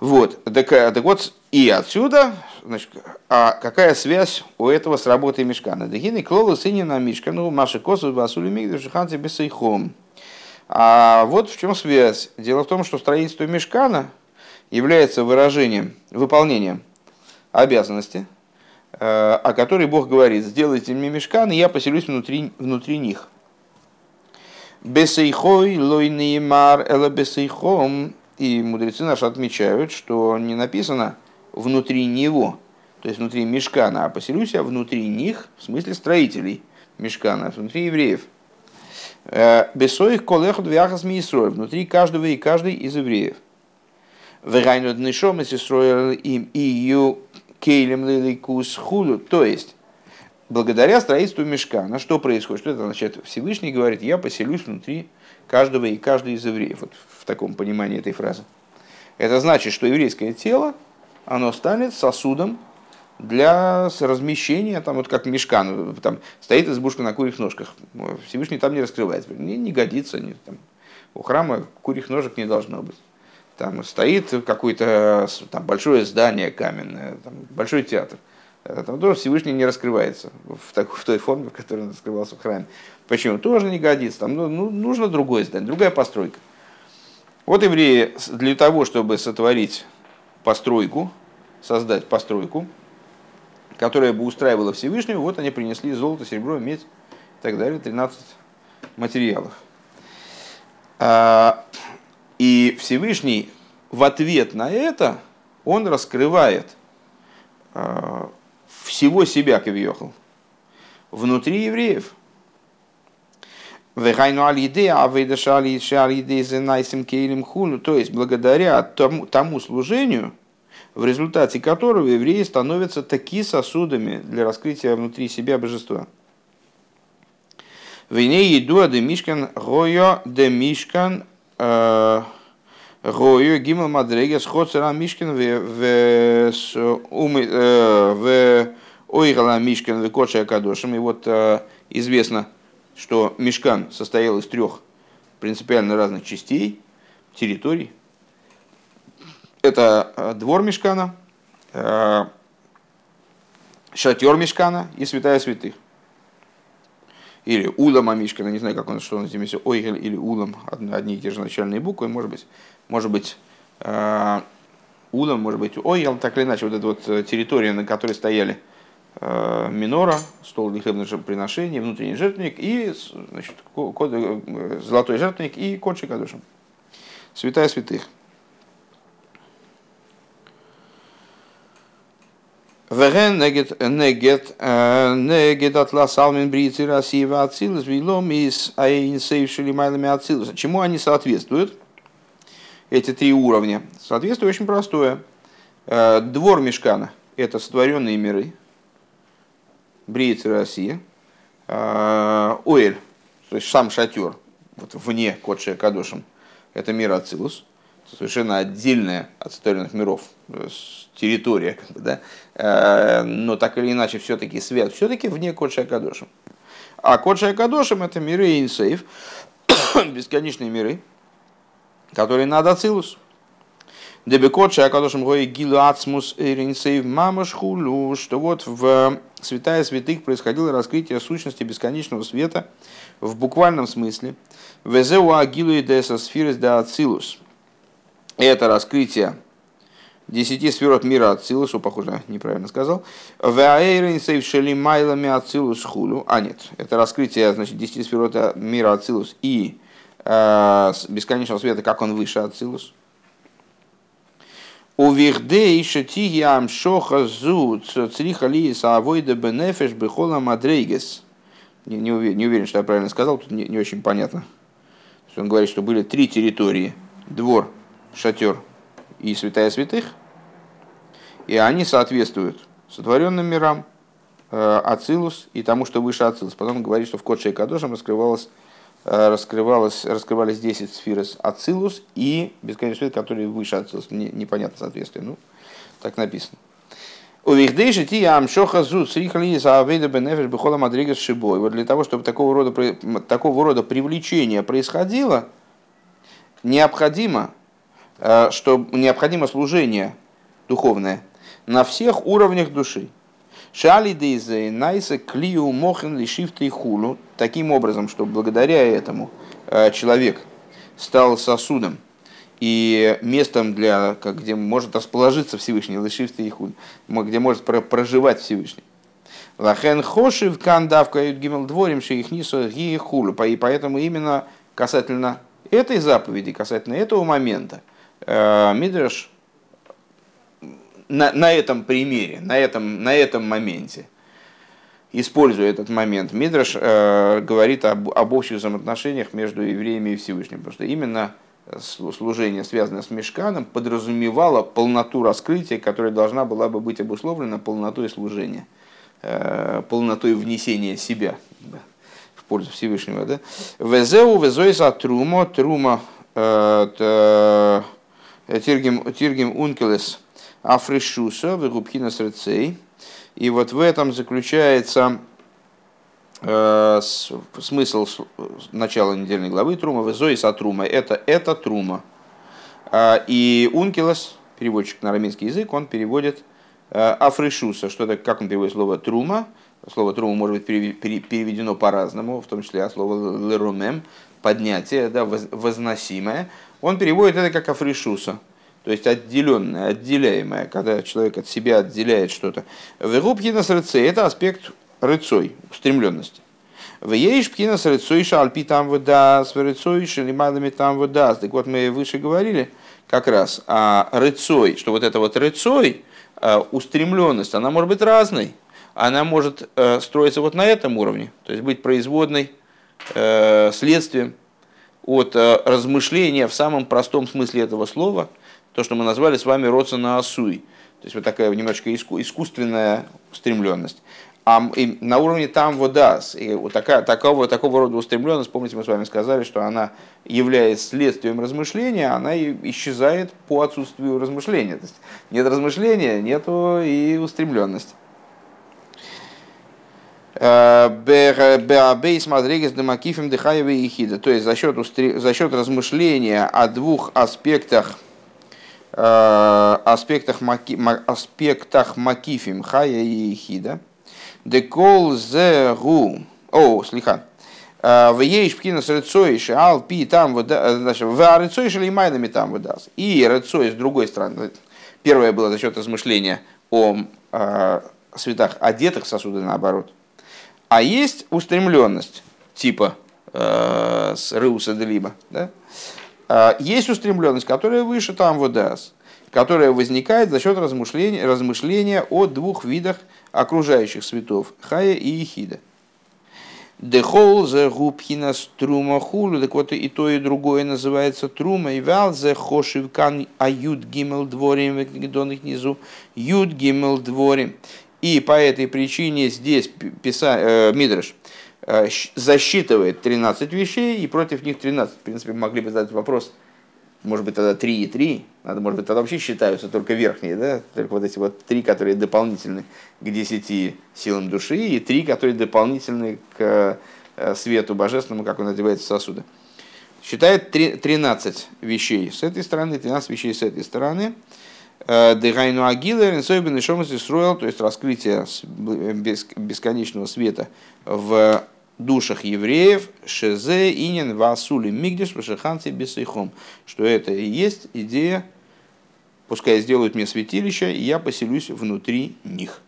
Вот, так, э, так вот, и отсюда, значит, а какая связь у этого с работой мешкана? Дагины клола сынина мешкану маши косу васули мигдаш ханти бесайхом. А вот в чем связь. Дело в том, что строительство мешкана является выражением, выполнением обязанности – о которой Бог говорит, сделайте мне мешкан, и я поселюсь внутри, внутри них. Бесейхой лойнеймар эла бесейхом. И мудрецы наши отмечают, что не написано внутри него, то есть внутри мешкана, а поселюсь я внутри них, в смысле строителей мешкана, внутри евреев. Э, Бесоих колехот вяхас миисрой, внутри каждого и каждой из евреев. Вегайну днешом и ее кейлем лиликус худу. То есть, благодаря строительству мешкана, что происходит? Что это значит? Всевышний говорит, я поселюсь внутри каждого и каждой из евреев. Вот в таком понимании этой фразы. Это значит, что еврейское тело, оно станет сосудом для размещения, там вот как мешкан, там стоит избушка на курьих ножках, Всевышний там не раскрывается, не, не годится, не, там, у храма курьих ножек не должно быть там стоит какое-то там, большое здание каменное, там, большой театр. Э, там тоже Всевышний не раскрывается в, так, в той форме, в которой он раскрывался в храме. Почему? Тоже не годится. Там ну, ну, нужно другое здание, другая постройка. Вот евреи для того, чтобы сотворить постройку, создать постройку, которая бы устраивала Всевышнего, вот они принесли золото, серебро, медь и так далее, 13 материалов. А, и Всевышний в ответ на это, он раскрывает э, всего себя, Кавиохал, внутри евреев. То есть, благодаря тому, тому служению, в результате которого евреи становятся такие сосудами для раскрытия внутри себя божества. Вине еду де мишкан гойо де мишкан Гою Гимал Мадрегес Хоцера Мишкин в Ойгала Мишкин в Коча Кадошем. И вот э, известно, что Мишкан состоял из трех принципиально разных частей, территорий. Это э, двор Мишкана, э, шатер Мишкана и святая святых или Улама Мишкана, не знаю, как он, что он здесь, Ойгель или Улам, одни и те же начальные буквы, может быть, может быть, э, Улам, может быть, Ойгел, так или иначе, вот эта вот э, территория, на которой стояли э, минора, стол для хлебных приношений, внутренний жертвенник и значит, код, золотой жертвенник и кончик кадушем. Святая святых. Веген негет негет негет атлас алмин брици России в Ацилус вилом из аинсейвшили майлами Ацилус. Чему они соответствуют? Эти три уровня. Соответствие очень простое. Двор Мешкана – это сотворенные миры. Бриицы России. Оэль, то есть сам шатер, вот вне Кодше Кадошем, это мир Ацилус. Совершенно отдельная от сотворенных миров территория, как бы, да, но так или иначе все-таки свет, все-таки вне Кодша Акадошем. А Кодша Акадошем это миры инсейв, [coughs] бесконечные миры, которые надо Ацилус. Дебекотша Акадошем Гои Гилу Ацмус Иринсейв Мамаш Хулу, что вот в Святая Святых происходило раскрытие сущности бесконечного света в буквальном смысле. Везеу Агилу и Деса Сфирис да Ацилус. Это раскрытие десяти сферот мира Ацилусу, похоже, неправильно сказал. Шелимайлами Ацилус Хулу. А нет, это раскрытие значит, десяти сферот мира Ацилус и э, бесконечного света, как он выше Ацилус. У вихдей шатиям шоха зу цриха ли саавойда бенефеш бехола мадрейгес. Не, не, уверен, что я правильно сказал, тут не, не очень понятно. Он говорит, что были три территории. Двор, шатер и святая святых. И они соответствуют сотворенным мирам, э, Ацилус и тому, что выше Ацилус. Потом говорит, что в Кодше и Кадошем раскрывалось Э, раскрывалось, раскрывались 10 сфер Ацилус и бесконечный свет, который выше Ацилус. Не, непонятно соответствие. Ну, так написано. У Вихдейши ти амшоха зу срихали заавейда бенефеш бихола мадригас шибой. Вот для того, чтобы такого рода, такого рода привлечение происходило, необходимо, что необходимо служение духовное на всех уровнях души. Шали дейзе найса клиу мохен лишифта и хулу. Таким образом, что благодаря этому э, человек стал сосудом и местом, для, как, где может расположиться Всевышний, лишифта и хулу, где может проживать Всевышний. Лахен хошив кандавка гимел дворим шейхнису ги хулу. И поэтому именно касательно этой заповеди, касательно этого момента, э, Мидраш на, на этом примере, на этом, на этом моменте, используя этот момент, Мидраш э, говорит об, об общих взаимоотношениях между евреями и Всевышним, потому что именно служение, связанное с мешканом, подразумевало полноту раскрытия, которая должна была бы быть обусловлена полнотой служения, э, полнотой внесения себя да, в пользу Всевышнего. Да? Везеу везойса трумо, трума э, тиргим, тиргим ункелес, Афришуса, Вегубхина Срецей. И вот в этом заключается э, смысл начала недельной главы Трума, Везои Сатрума. Это, это Трума. Э, и Ункилос, переводчик на арамейский язык, он переводит э, Афришуса. Что это, как он переводит слово Трума? Слово Трума может быть переведено по-разному, в том числе от слова Лерумем, поднятие, да, возносимое. Он переводит это как Афришуса то есть отделенное, отделяемое, когда человек от себя отделяет что-то. Верубхинас рыцей – это аспект рыцой, устремленности. В ейш пхинас рыцой шальпи там выдаст, в рыцой шалимадами там выдаст. Так вот, мы выше говорили как раз о рыцой, что вот это вот рыцой, э, устремленность, она может быть разной. Она может э, строиться вот на этом уровне, то есть быть производной, э, следствием от размышления в самом простом смысле этого слова – то, что мы назвали с вами на асуй. То есть вот такая немножко искусственная устремленность. А на уровне там вода, и вот такая, такого, такого рода устремленность, помните, мы с вами сказали, что она, являясь следствием размышления, она исчезает по отсутствию размышления. То есть нет размышления, нету и устремленности. Э, Беабейс Мадригес Демакифим Дыхаева и Хида. То есть за счет, за счет размышления о двух аспектах Э, аспектах, маки, аспектах макифим хая и хида. Декол зе гу. О, слиха. Э, в ейш пкина с рыцой ал пи там вода, значит, в рыцой шли майнами там выдаст. И рыцой с другой стороны. Первое было за счет размышления о э, светах одетых сосуды наоборот. А есть устремленность типа э, с Рыуса Делиба. Да? А, есть устремленность, которая выше там водас, которая возникает за счет размышления, размышления о двух видах окружающих светов – хая и ехида. Дехол за губхина струма хулу, так вот и то, и другое называется трума, и вял за хошивкан ают гимел дворим, их низу, ют гимел дворим. И по этой причине здесь писа, э, Мидраш Э, засчитывает 13 вещей, и против них 13. В принципе, могли бы задать вопрос, может быть, тогда 3 и 3, надо, может быть, тогда вообще считаются только верхние, да, только вот эти вот три, которые дополнительны к 10 силам души, и три, которые дополнительны к э, свету божественному, как он одевается сосуды. Считает 13 вещей с этой стороны, 13 вещей с этой стороны. Э, Дегайну Агилер, Инсойбен и Шомас Исруэл, то есть раскрытие бесконечного света в душах евреев, Шезе, Инин, Васули, Мигдиш, Вашиханцы, Бесейхом, что это и есть идея, пускай сделают мне святилище, и я поселюсь внутри них.